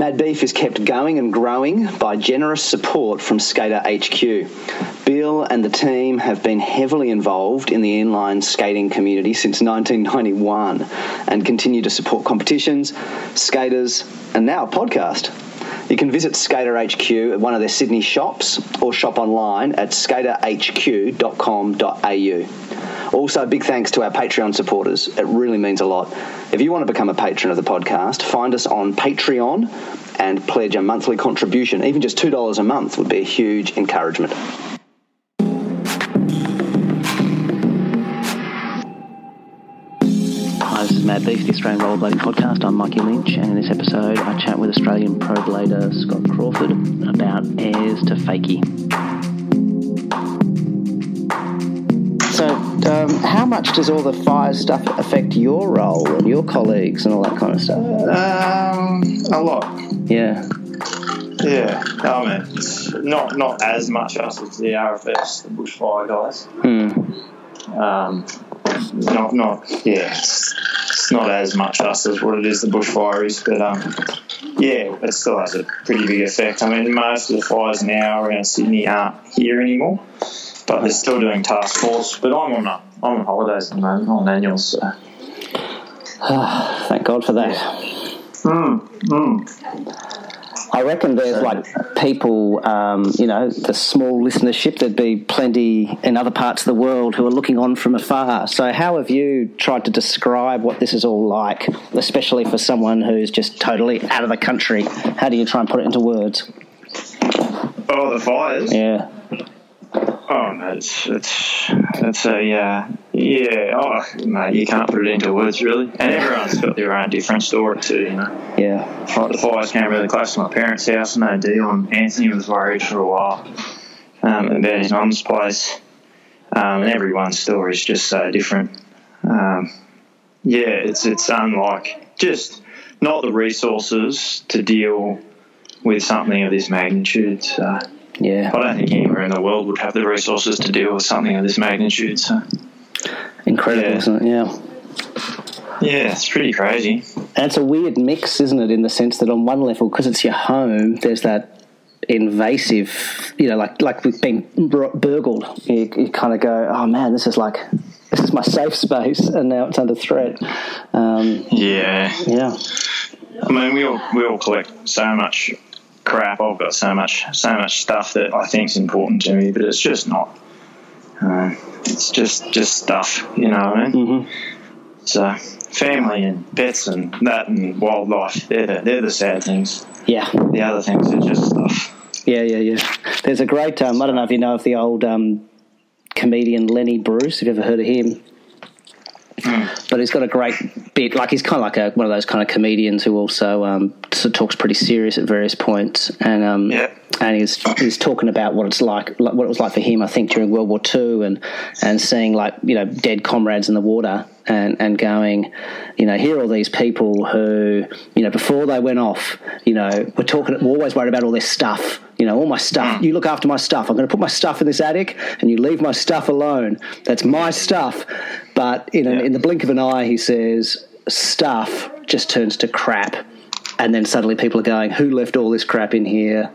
Mad Beef is kept going and growing by generous support from Skater HQ. Bill and the team have been heavily involved in the inline skating community since 1991 and continue to support competitions, skaters, and now a podcast. You can visit Skater HQ at one of their Sydney shops or shop online at skaterhq.com.au. Also, big thanks to our Patreon supporters. It really means a lot. If you want to become a patron of the podcast, find us on Patreon and pledge a monthly contribution. Even just $2 a month would be a huge encouragement. Hi, this is Mad Beef, the Australian Rollerblading Podcast. I'm Mikey Lynch, and in this episode, I chat with Australian pro blader Scott Crawford about airs to fakie. Much does all the fire stuff affect your role and your colleagues and all that kind of stuff? Um, a lot. Yeah, Yeah. I mean, it's not not as much us as the RFS, the bushfire guys. hmm. Um, not not yeah. It's, it's not as much us as what it is the bushfires, but um, yeah, it still has a pretty big effect. I mean, most of the fires now around Sydney aren't here anymore, but they're still doing task force. But I'm on a, I'm on holidays at the moment, on annuals. So. thank God for that. Mm, mm. I reckon there's like people, um, you know, the small listenership. There'd be plenty in other parts of the world who are looking on from afar. So, how have you tried to describe what this is all like, especially for someone who's just totally out of the country? How do you try and put it into words? Oh, the fires. Yeah, Oh, no, it's it's it's a uh, yeah. Oh, mate, you can't put it into words really. And everyone's got their own different story too. You know, yeah, the fires came really close to my parents' house. No deal. And Anthony was worried for a while um, about his mum's place. Um, and everyone's story is just so different. Um, yeah, it's it's unlike just not the resources to deal with something of this magnitude. So. Yeah. I don't think anywhere in the world would have the resources to deal with something of this magnitude. So, Incredible, Yeah. isn't it? Yeah. yeah, it's pretty crazy. And it's a weird mix, isn't it, in the sense that on one level, because it's your home, there's that invasive, you know, like like we've been burgled. You, you kind of go, oh man, this is like this is my safe space, and now it's under threat. Um, Yeah, yeah, I mean, we all we all collect so much crap. I've got so much so much stuff that I think's important to me, but it's just not. Uh, it's just just stuff, you know what I mean? hmm So, family and pets and that and wildlife, they're the, they're the sad things. yeah, The other things are just stuff. yeah, yeah, yeah. There's a great. Um, I don't know if you know of the old um, comedian Lenny Bruce. Have you ever heard of him? But he's got a great bit. Like he's kind of like a, one of those kind of comedians who also um, sort of talks pretty serious at various points, and um, Yeah. and he's he's talking about what it's like, like, what it was like for him. I think during World War Two, and and seeing like you know dead comrades in the water, and and going, you know, here are all these people who you know before they went off, you know, we're talking, we're always worried about all this stuff. You know, all my stuff. You look after my stuff. I'm going to put my stuff in this attic, and you leave my stuff alone. That's my stuff. But in, a, Yeah. in the blink of an eye, he says, stuff just turns to crap. And then suddenly people are going, who left all this crap in here?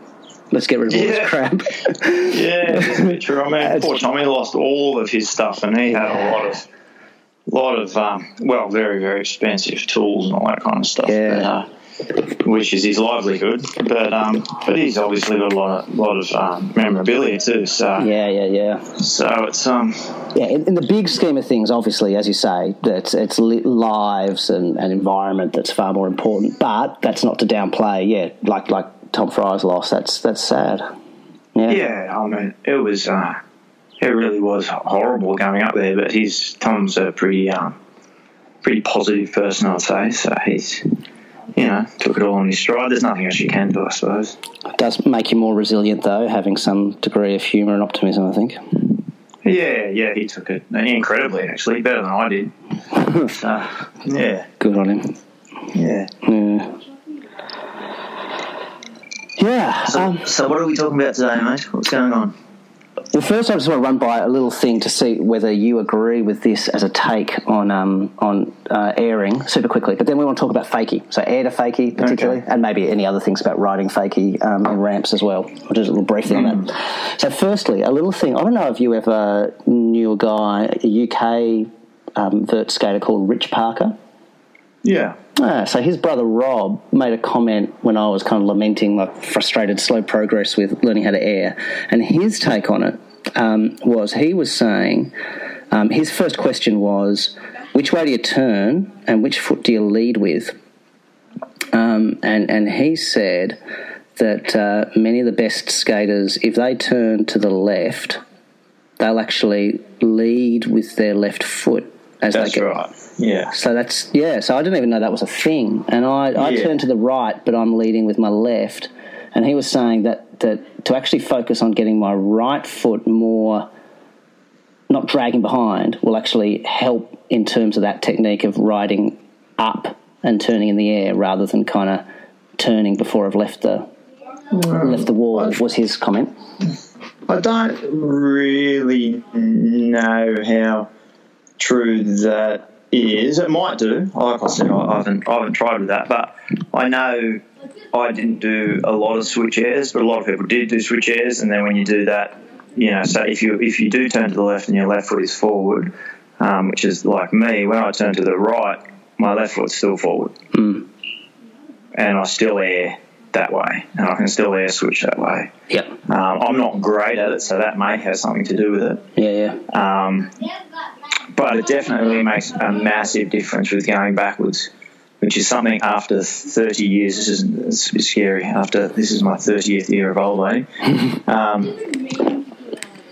Let's get rid of all Yeah. this crap. Yeah, it's a bit true. I mean, poor Tommy lost all of his stuff, and he had a lot of, lot of, um, well, very, very expensive tools and all that kind of stuff. Yeah. But, uh, which is his livelihood, but um, but he's obviously got a lot of lot of um, memorabilia too. So yeah, yeah, yeah. so it's um Yeah, in, in the big scheme of things, obviously, as you say, it's, it's lives and, and environment that's far more important. But that's not to downplay, yeah, like like Tom Fry's loss, that's that's sad. Yeah. yeah, I mean it was uh, it really was horrible going up there, but he's Tom's a pretty um pretty positive person, I'd say. So he's you know took it all in his stride. There's nothing else you can do, I suppose. It does make you more resilient, though, having some degree of humour and optimism, I think. Yeah, yeah, he took it incredibly, actually, better than I did. so, yeah, Good on him. yeah. Yeah. Yeah. So, Um, so what are we talking about today, mate? What's going on? Well, first, I just want to run by a little thing to see whether you agree with this as a take on um, on uh, airing super quickly. But then we want to talk about fakie, so air to fakie particularly, okay. and maybe any other things about riding fakie um, in ramps as well. I'll just a little brief thing mm. on that. Mm. So, firstly, a little thing. I don't know if you ever knew a guy, a UK um, vert skater called Rich Parker. Yeah. Ah, so his brother Rob made a comment when I was kind of lamenting my frustrated slow progress with learning how to air, and his take on it um, was he was saying um, his first question was which way do you turn and which foot do you lead with, um, and and he said that uh, many of the best skaters, if they turn to the left, they'll actually lead with their left foot as That's they go. right. Yeah. So that's yeah. So I didn't even know that was a thing, and I I yeah. turned to the right, but I'm leading with my left, and he was saying that that to actually focus on getting my right foot more, not dragging behind, will actually help in terms of that technique of riding up and turning in the air rather than kind of turning before I've left the left the wall. I've, was his comment. I don't really know how true that is. It might do. Like I said, I haven't, I haven't tried with that, but I know I didn't do a lot of switch airs, but a lot of people did do switch airs. And then when you do that, you know, so if you if you do turn to the left and your left foot is forward, um, which is like me, when I turn to the right, my left foot's still forward, mm. and I still air that way, and I can still air switch that way. Yep. Um, I'm not great at it, so that may have something to do with it. Yeah, yeah. Um, but it definitely makes a massive difference with going backwards, which is something after 30 years. This is a bit scary. After this is my 30th year of old. Um,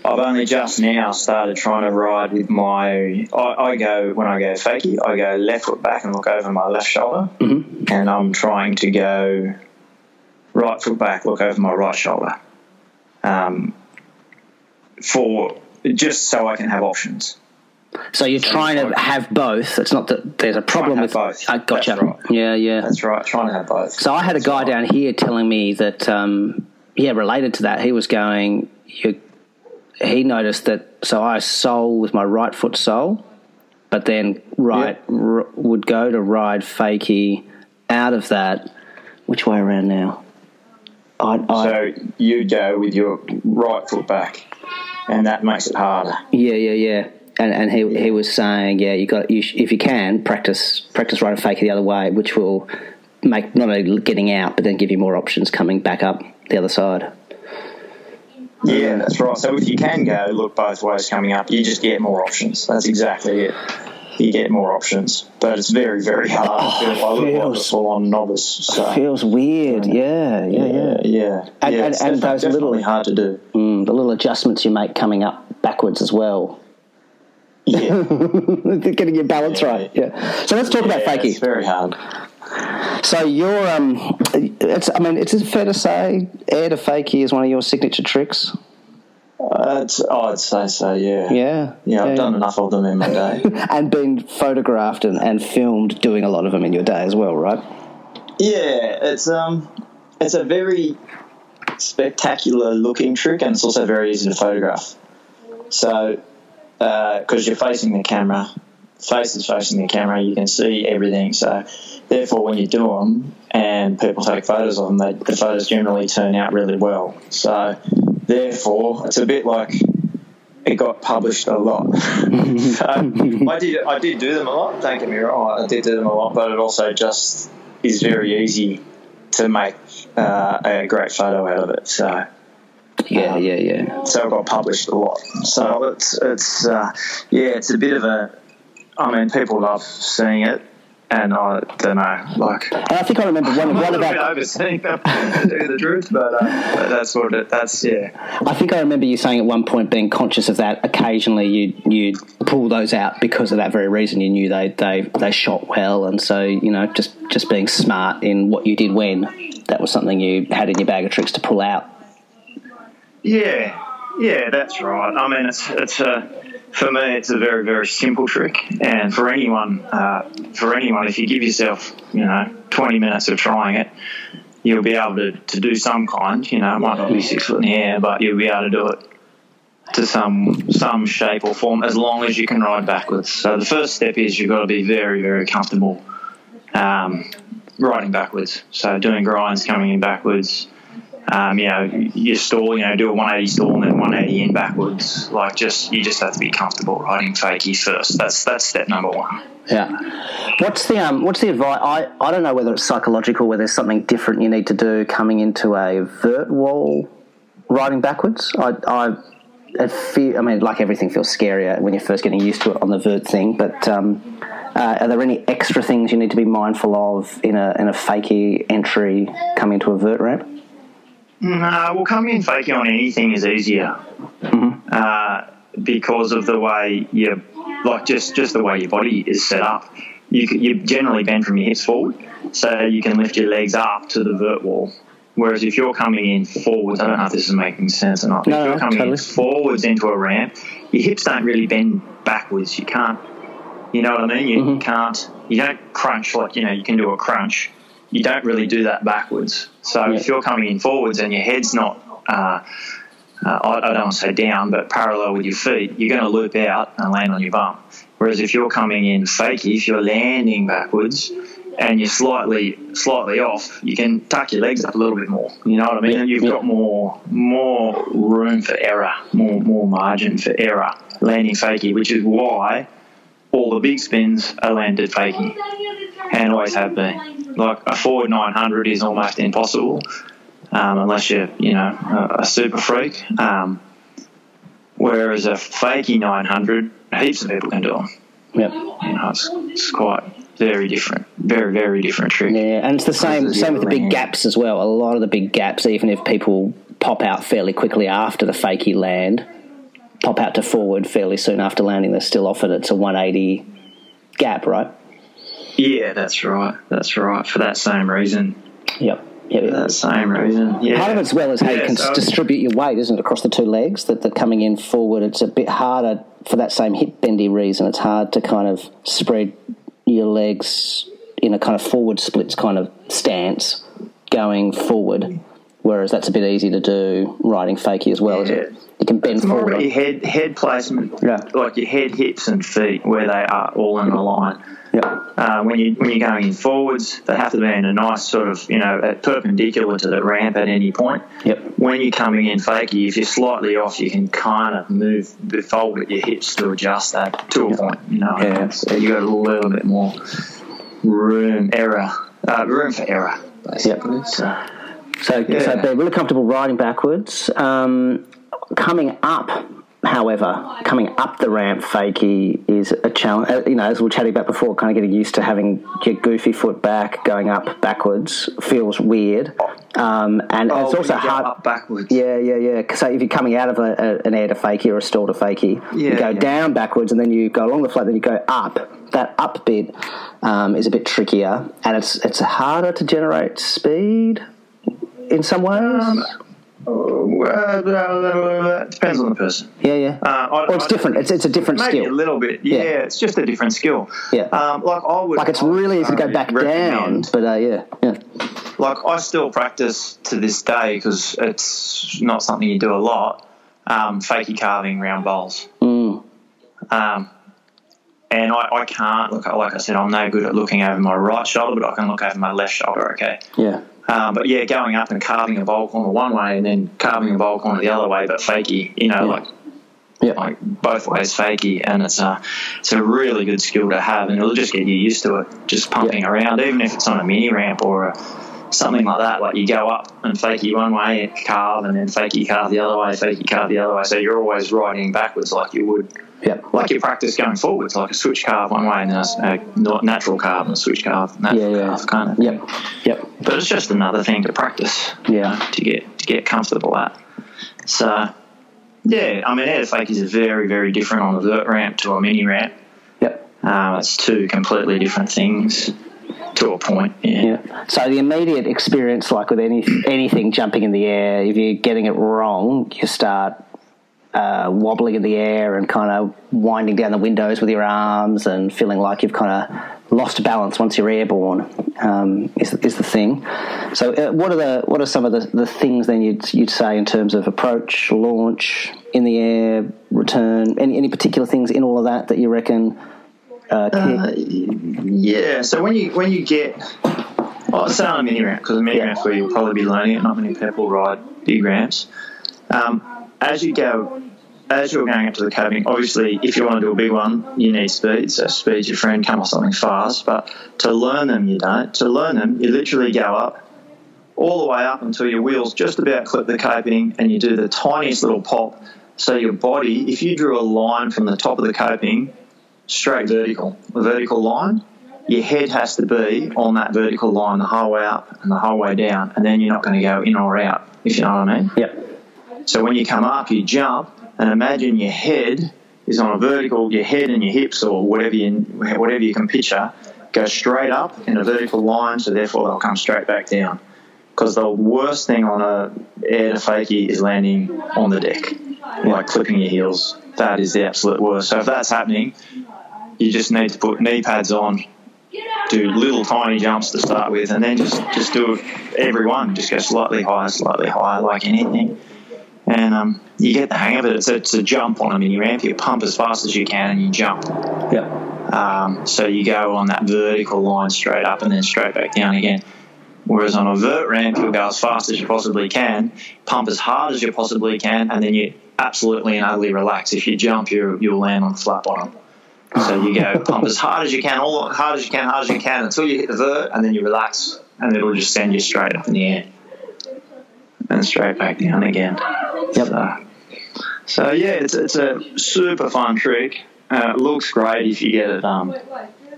I've only just now started trying to ride with my. I, I, go when I go fakie, I go left foot back and look over my left shoulder, mm-hmm. and I'm trying to go right foot back, look over my right shoulder, um, for just so I can have options. So you're so trying to have both. It's not that there's a problem with both. I gotcha. Right. Yeah, yeah. That's right. Trying to have both. So I had a guy down here telling me that, um, yeah, related to that, he was going. You, he noticed that. So I sole with my right foot sole, but then right yep. r- would go to ride fakie out of that. Which way around now? I, I, so you go with your right foot back, and that makes it harder. Yeah, yeah, yeah and, and he, yeah. he was saying, yeah, you got you sh- if you can practice practice right and fake the other way, which will make not only getting out, but then give you more options coming back up the other side. Yeah, that's right. So if you can go look both ways coming up, you just get more options. That's exactly it. You get more options, but it's very, very hard. Oh, I look feels, like a full-on novice. So. Feels weird. Yeah, yeah, yeah, yeah. And, yeah, and, and those little hard to do. Mm, the little adjustments you make coming up backwards as well yeah. Getting your balance yeah. right. Yeah. So let's talk about fakie. It's very hard. So you're, um, it's. I mean, it's fair to say air to fakie is one of your signature tricks. Uh, oh, I'd say so. Yeah. Yeah. Yeah, I've yeah. done enough of them in my day, and been photographed and, and filmed doing a lot of them in your day as well, right? Yeah, it's um, it's a very spectacular looking trick, and it's also very easy to photograph. So because uh, you're facing the camera, face is facing the camera, you can see everything. So, therefore, when you do them and people take photos of them, they, the photos generally turn out really well. So, therefore, it's a bit like it got published a lot. so I did I did do them a lot. Don't get me wrong, I did do them a lot, but it also just is very easy to make uh, a great photo out of it. So yeah, um, yeah, yeah. So it got published a lot. So it's it's uh, yeah, it's a bit of a. I mean, people love seeing it, and I don't know, like. And I think I remember one, one of our overseeing do the truth, but, uh, but that's what it. That's yeah. I think I remember you saying at one point being conscious of that. Occasionally, you you pull those out because of that very reason. You knew they they they shot well, and so you know just just being smart in what you did when. That was something you had in your bag of tricks to pull out yeah, yeah, that's right. I mean, it's it's a for me, it's a very very simple trick, and for anyone, uh, for anyone, if you give yourself, you know, twenty minutes of trying it, you'll be able to, to do some kind. You know, it might not be six foot in the air, but you'll be able to do it. to some some shape or form as long as you can ride backwards. So the first step is you've got to be very very comfortable um, riding backwards. So doing grinds, coming in backwards. Um, you know, stall, you know, do a 180 stall and then 180 in backwards. Like, just you just have to be comfortable riding fakie first. That's that's step number one. Yeah. What's the um? What's the advice? I, I don't know whether it's psychological, whether there's something different you need to do coming into a vert wall riding backwards. I I, feel. I mean, like everything feels scarier when you're first getting used to it on the vert thing. But um, uh, are there any extra things you need to be mindful of in a in a fakie entry coming into a vert ramp? No, well, coming in fakie on anything is easier Mm-hmm. uh, because of the way you, like just just the way your body is set up. You you generally bend from your hips forward, so you can lift your legs up to the vert wall. Whereas if you're coming in forwards, I don't know if this is making sense or not. No, if you're coming totally. in forwards into a ramp, your hips don't really bend backwards. You can't. You know what I mean? You Mm-hmm. can't. You don't crunch like you know. You can do a crunch. You don't really do that backwards. So Yeah. if you're coming in forwards and your head's not. Uh, uh, I, I don't want to say down, but parallel with your feet, you're going to loop out and land on your bum. Whereas if you're coming in fakie, if you're landing backwards and you're slightly slightly off, you can tuck your legs up a little bit more. You know what I mean? Yeah, And you've yeah. got more more room for error, more more margin for error landing fakie, which is why all the big spins are landed fakie and always have been. Like a forward 900 is almost impossible um, unless you're, you know, a, a super freak. Um, whereas a fakie 900, heaps of people can do them. Yep. You know, it's, it's quite very different, very very different trick. Yeah, and it's the same same with the big gaps as well. A lot of the big gaps, even if people pop out fairly quickly after the fakie land, pop out to forward fairly soon after landing, they're still offered it's a 180 gap, right? Yeah, that's right. That's right. For that same reason. Yep. For that same reason. Yeah. Part of it as well is how you can so- distribute your weight, isn't it, across the two legs? That, that coming in forward, it's a bit harder for that same hip bendy reason. It's hard to kind of spread your legs in a kind of forward splits kind of stance going forward. Whereas that's a bit easy to do riding fakie as well, isn't it? Yeah. You can bend It's more forward. about your head head placement, Yeah. like your head, hips, and feet, where they are all in a line. Yeah. Uh, when you when you're going in forwards, they have to be in a nice sort of you know perpendicular to the ramp at any point. Yep. When you're coming in fakie, if you're slightly off, you can kind of move, the fold with your hips to adjust that to a point. You know, Yeah. so you got a little bit more room error, uh, room for error, basically. So. So, Yeah. so they're really comfortable riding backwards. Um, coming up, however, coming up the ramp fakie is a challenge. Uh, you know, as we were chatting about before, kind of getting used to having your goofy foot back, going up backwards feels weird. Um, and Oh, it's also hard. backwards. Yeah, yeah, yeah. So if you're coming out of a, a, an air to fakie or a stall to fakie, you go yeah. down backwards and then you go along the flat, then you go up. That up bit um, is a bit trickier, and it's it's harder to generate speed in some ways. Um, Uh, depends on the person. yeah, yeah. Uh, I- well, it's I- different. It's it's a different Maybe skill. a little bit. Yeah, Yeah. it's just a different skill. Yeah. Um, like I would. like it's really easy to go back down, but uh, yeah, yeah, Like I still practice to this day because it's not something you do a lot. Um, fakie carving round bowls. mm, Um, and I, I can't look. Like I said, I'm no good at looking over my right shoulder, but I can look over my left shoulder. Okay. yeah, Um, but yeah, going up and carving a bowl corner one way and then carving a bowl corner the other way, but fakie, you know, Yeah. like yeah, like both ways fakie, and it's a it's a really good skill to have, and it'll just get you used to it, just pumping around, even if it's on a mini ramp or a, something like that. Like you go up and fakie one way, carve, and then fakie carve the other way, fakie carve the other way. So you're always riding backwards like you would, yeah, like you practice going forwards, like a switch carve one way and then a, a natural carve and a switch carve, natural yeah, yeah. carve kind of. Yep, yep, But it's just another thing to practice yeah, to get to get comfortable at. So, yeah, I mean, air to fake is very, very different on a vert ramp to a mini ramp. yep. Um, it's two completely different things to a point. Yeah. Yeah. So the immediate experience, like with any anything jumping in the air, if you're getting it wrong, you start uh, wobbling in the air and kind of winding down the windows with your arms and feeling like you've kind of lost balance once you're airborne um, is, is the thing. So, uh, what are the what are some of the, the things then you'd you'd say in terms of approach, launch, in the air, return, any any particular things in all of that that you reckon? Uh, uh, yeah. So when you when you get, well, say on a mini ramp because a mini ramp where you'll probably be learning it. Not many people ride big ramps. Um, as you go as you're going up to the coping, obviously, if you want to do a big one, you need speed. So speed's your friend. Come off something fast. But to learn them, you don't. To learn them, you literally go up all the way up until your wheels just about clip the coping, and you do the tiniest little pop. So your body, if you drew a line from the top of the coping straight vertical, a vertical line, your head has to be on that vertical line the whole way up and the whole way down, and then you're not going to go in or out. If you know what I mean. Yep. So when you come up, you jump and imagine your head is on a vertical, your head and your hips or whatever you, whatever you can picture, go straight up in a vertical line, so therefore they'll come straight back down. Because the worst thing on a air to fakie is landing on the deck, like clipping your heels. That is the absolute worst. So if that's happening, you just need to put knee pads on, do little tiny jumps to start with, and then just just do every one. Just go slightly higher, slightly higher, like anything and um, you get the hang of it. It's a, it's a, jump on a mini ramp. You pump as fast as you can and you jump. Yeah. Um, so you go on that vertical line straight up and then straight back down again. Whereas on a vert ramp, you'll go as fast as you possibly can, pump as hard as you possibly can, and then you absolutely and utterly relax. If you jump, you you'll land on the flat bottom. So you go pump as hard as you can, all hard as you can, hard as you can, until you hit the vert, and then you relax, and it'll just send you straight up in the air and straight back down again. Yep. So, so yeah, it's it's a super fun trick. Uh, it looks great if you get it um,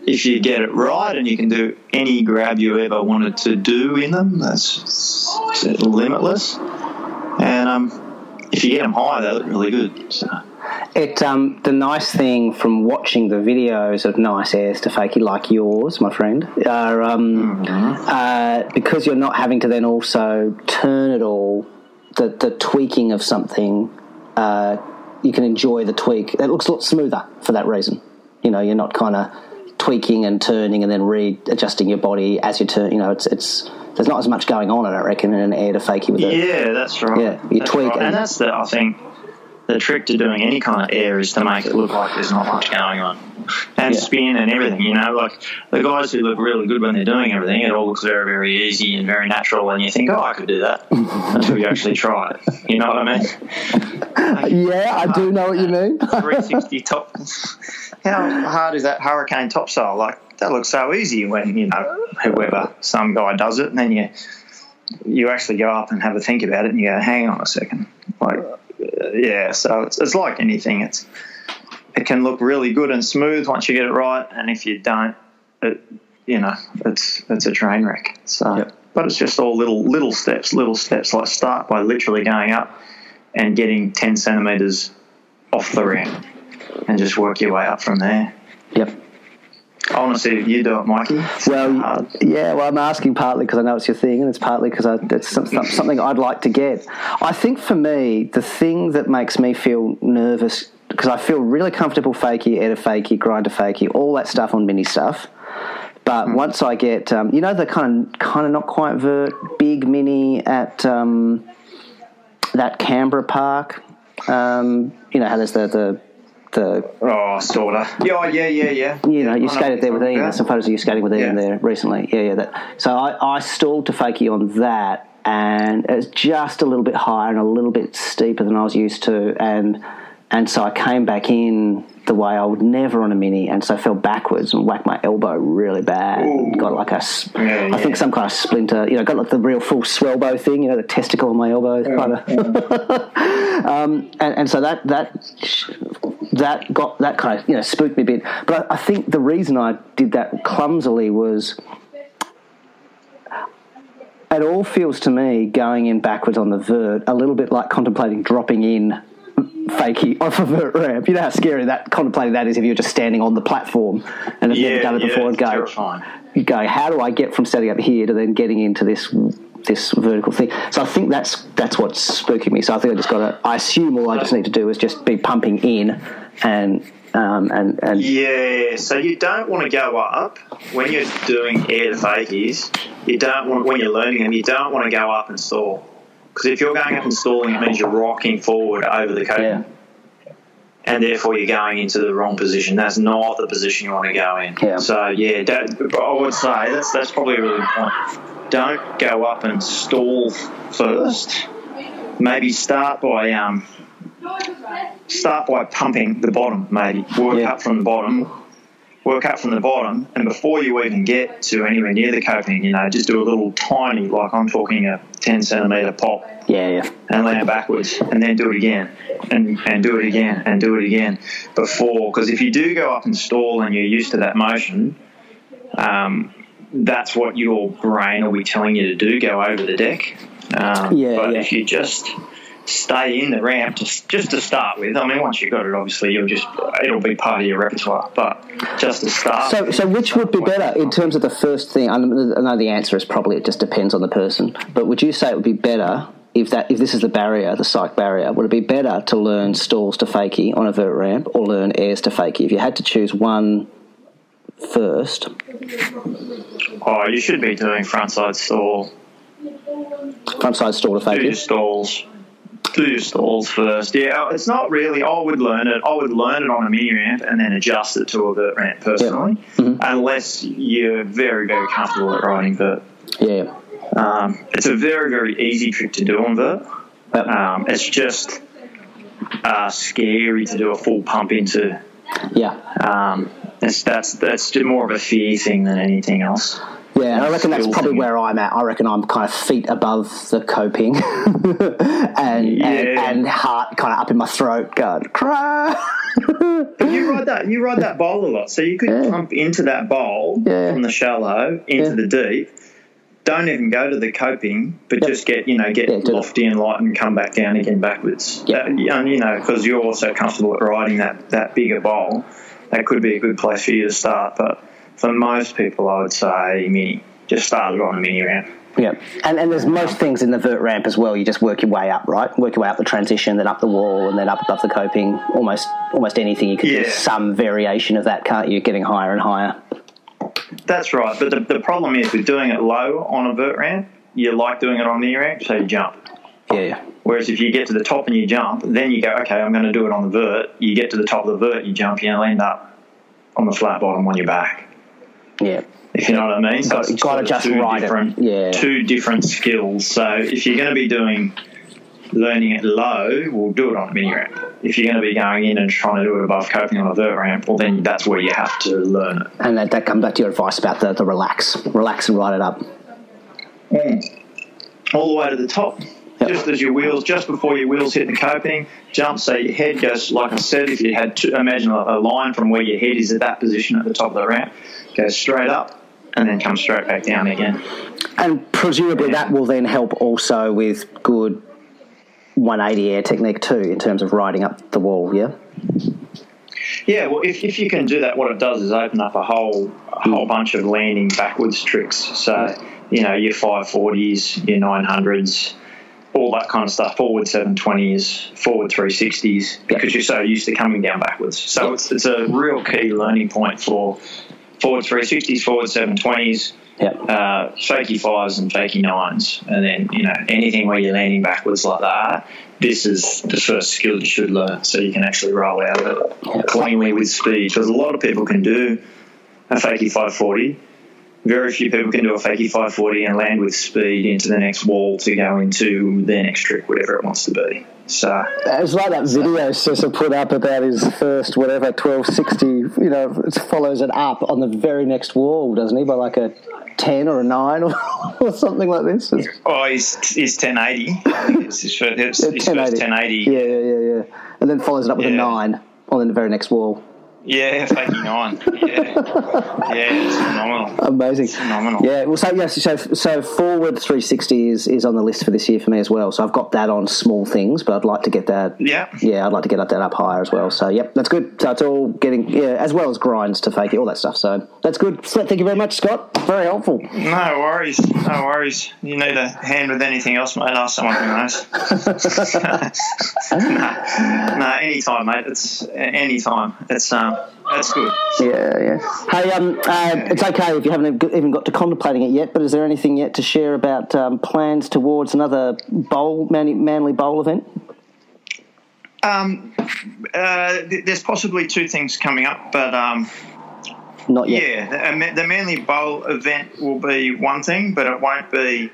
if you get it right and you can do any grab you ever wanted to do in them. That's limitless. And um, if you get them high, they look really good. So. It um, the nice thing from watching the videos of nice airs to fakie like yours, my friend, are um, mm-hmm. uh, because you're not having to then also turn it all. The the tweaking of something, uh, you can enjoy the tweak. It looks a lot smoother for that reason. You know, you're not kind of tweaking and turning and then readjusting your body as you turn. You know, it's it's there's not as much going on, I don't reckon, in an air to fakie with it. Yeah, that's right. Yeah, you that's tweak, right. and, and that's the I think the trick to doing any kind of air is to make it look like there's not much going on. And yeah. spin and everything, you know, like the guys who look really good when they're doing everything, it all looks very, very easy and very natural, and you think, oh, I could do that until you actually try it. You know what I mean? yeah, I do know what you mean. 360 top. How hard is that hurricane topsoul? Like, that looks so easy when, you know, whoever, some guy does it, and then you you actually go up and have a think about it and you go, hang on a second. Like, yeah, so it's, it's like anything. It's it can look really good and smooth once you get it right, and if you don't, it you know it's it's a train wreck. So, yep. but it's just all little little steps, little steps. Like start by literally going up and getting ten centimeters off the ramp, and just work your way up from there. Yep. I want to see if you do it, Mikey. well, yeah. Well, I'm asking partly because I know it's your thing, and it's partly because it's something I'd like to get. I think for me, the thing that makes me feel nervous because I feel really comfortable fakie, edit fakie, grinder fakie, all that stuff on mini stuff. But mm. once I get, um, you know, the kind of kind of not quite vert, big mini at um, that Canberra Park. Um, you know how there's the the the oh sorta yeah yeah yeah yeah you know you skated there with Ian I suppose you skating with Ian yeah. there recently yeah yeah that so I, I stalled to fakie on that and it's just a little bit higher and a little bit steeper than I was used to and and so I came back in the way I would never on a mini, and so I fell backwards and whacked my elbow really bad. Ooh. Got like a, yeah, I think some kind of splinter. You know, got like the real full swellbow thing. You know, the testicle on my elbow, yeah, kind of. um, and, and so that that that got that kind of you know spooked me a bit. But I, I think the reason I did that clumsily was it all feels to me going in backwards on the vert a little bit like contemplating dropping in fakie off of a ramp. You know how scary that contemplating that is if you're just standing on the platform and have yeah, never done it yeah, before and go, terrifying. you go, how do I get from standing up here to then getting into this this vertical thing? So I think that's that's what's spooking me. So I think I just got to. I assume all I just need to do is just be pumping in and Um, and, and Yeah, so you don't want to go up when you're doing air to fakies. You don't want when you're learning them. You don't want to go up and stall because if you're going up and stalling, it means you're rocking forward over the coping, yeah, and therefore you're going into the wrong position. That's not the position you want to go in. Yeah. So yeah, that, I would say that's that's probably a really good point. Don't go up and stall first. Maybe start by um, start by pumping the bottom. Maybe work Yeah. up from the bottom. Work up from the bottom, and before you even get to anywhere near the coping, you know, just do a little tiny, like I'm talking a 10 centimeter pop, yeah, yeah, and land backwards, and then do it again, and, and do it again, and do it again before. Because if you do go up and stall and you're used to that motion, um, that's what your brain will be telling you to do go over the deck. Um, Yeah, but yeah. if you just stay in the ramp just, just to start with, I mean, once you've got it, obviously, you'll just it'll be part of your repertoire. But just to start. So, so which would be better in terms of the first thing? I know the answer is probably it just depends on the person. But would you say it would be better if that if this is the barrier, the psych barrier? Would it be better to learn stalls to fakie on a vert ramp or learn airs to fakie? If you had to choose one first, Oh, you should be doing frontside stall. frontside stall to Do your fakie. stalls. Do stalls first. Yeah, it's not really. I would learn it. I would learn it on a mini ramp and then adjust it to a vert ramp personally, unless you're very, very comfortable at riding vert. Yeah, Um, it's a very, very easy trick to do on vert. Yep. Um, it's just uh, scary to do a full pump into. yeah, Um, it's, that's that's more of a fear thing than anything else. Yeah. I reckon that's probably where I'm at. I reckon I'm kind of feet above the coping, and, and Yeah. and heart kind of up in my throat, going cry. You ride that. You ride that bowl a lot, so you could Yeah. pump into that bowl Yeah. from the shallow into the deep. Don't even go to the coping, but Yep. just get you know get it. lofty and light and come back down again backwards. Yep. That- and, you know because you're also comfortable at riding that that bigger bowl, that could be a good place for you to start. But for most people, I would say mini. Just start it on a mini ramp. Yeah, and and there's most things in the vert ramp as well. You just work your way up, right? Work your way up the transition, then up the wall, and then up above the coping. Almost almost anything you could do some variation of that, can't you? Getting higher and higher. That's right. But the, the problem is with doing it low on a vert ramp, you like doing it on a mini ramp, so you jump. Yeah, Whereas if you get to the top and you jump, then you go, okay, I'm going to do it on the vert. You get to the top of the vert, you jump, you'll end up on the flat bottom on your back. Yeah, If you know what I mean. So Got- it's gotta just two ride it. different, Yeah. two different skills. So if you're going to be doing learning it low, we'll do it on a mini ramp. If you're going to be going in and trying to do it above coping on a vert ramp, well, then that's where you have to learn it. and that, that comes back to your advice about the, the relax, relax and ride it up. Mm. all the way to the top. Yep. Just as your wheels, just before your wheels hit the coping, jump so your head goes, like I said, if you had to imagine a line from where your head is at that position at the top of the ramp, goes straight up and then comes straight back down again. And presumably that will then help also with good 180 air technique too, in terms of riding up the wall. Yeah. Yeah, well, if, if you can do that, what it does is open up a whole a whole bunch of landing backwards tricks. So, you know, your 540s, your 900s, all that kind of stuff, forward 720s, forward 360s, because you're so used to coming down backwards. So it's, it's a real key learning point for forward 360s, forward 720s, Yeah. uh, fakie fives and fakie nines, and then you know anything where you're landing backwards like that. This is the first skill you should learn, so you can actually roll out of it cleanly with speed. Because a lot of people can do a fakie 540. Very few people can do a fakie 540 and land with speed into the next wall to go into their next trick, whatever it wants to be. So It's like that video Sessa put up about his first whatever twelve sixty. You know, it follows it up on the very next wall, doesn't he? By like a ten or a nine or, or something like this. It's, Oh, he's, he's 1080. It's his first, it's his first 1080. Yeah, yeah, yeah, yeah. And then follows it up with a nine on the very next wall. Yeah, fakie nine. Yeah, yeah, it's phenomenal. Amazing, it's phenomenal. Yeah, well, so yes, so so forward three sixty is is on the list for this year for me as well. So I've got that on small things, but I'd like to get that. Yeah, yeah, I'd like to get that up higher as well. So yep, that's good. So it's all getting yeah, as well as grinds to fake it, all that stuff. So that's good. Thank you very much, Scott. Very helpful. No worries, no worries. You need a hand with anything else, mate? Ask someone who knows. no, no, anytime, mate. It's anytime. It's um, that's good. Yeah, yeah. Hey, um, uh, it's okay if you haven't even got to contemplating it yet. But is there anything yet to share about um, plans towards another bowl, Manly, Manly Bowl event? Um, uh, there's possibly two things coming up, but um, not yet. Yeah, the Manly Bowl event will be one thing, but it won't be.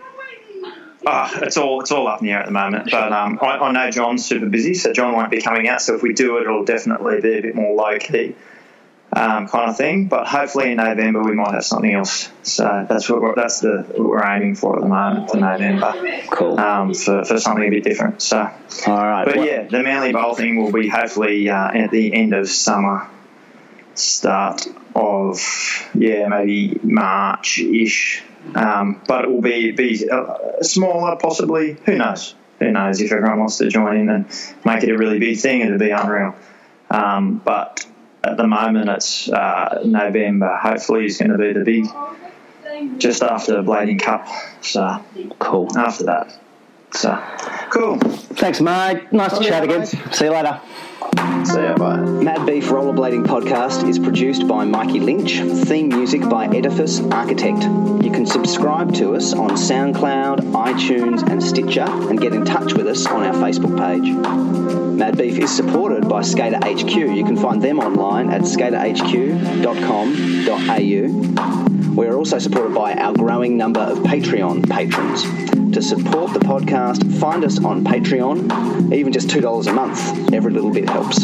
Oh, it's all it's all up in the air at the moment. But um, I, I, know John's super busy, so John won't be coming out. So if we do it, it'll definitely be a bit more low key um, kind of thing. But hopefully in November we might have something else. So that's what we're, that's the what we're aiming for at the moment for November. Cool. Um, for, for something a bit different. So all right. But well, yeah, the Manly Bowl thing will be hopefully uh, at the end of summer, start of yeah maybe March ish. Um, but it will be be uh, smaller, possibly. Who knows? Who knows if everyone wants to join in and make it a really big thing? it'll be unreal. Um, but at the moment, it's uh, November. Hopefully, is going to be the big just after the Blading Cup. So cool. After that. So cool. Thanks, mate. Nice to chat again. See you later. See bye. Mad Beef Rollerblading Podcast is produced by Mikey Lynch, theme music by Edifice Architect. You can subscribe to us on SoundCloud, iTunes, and Stitcher, and get in touch with us on our Facebook page. Mad Beef is supported by Skater HQ. You can find them online at skaterhq.com.au. We are also supported by our growing number of Patreon patrons. To support the podcast, find us on Patreon. Even just $2 a month, every little bit helps.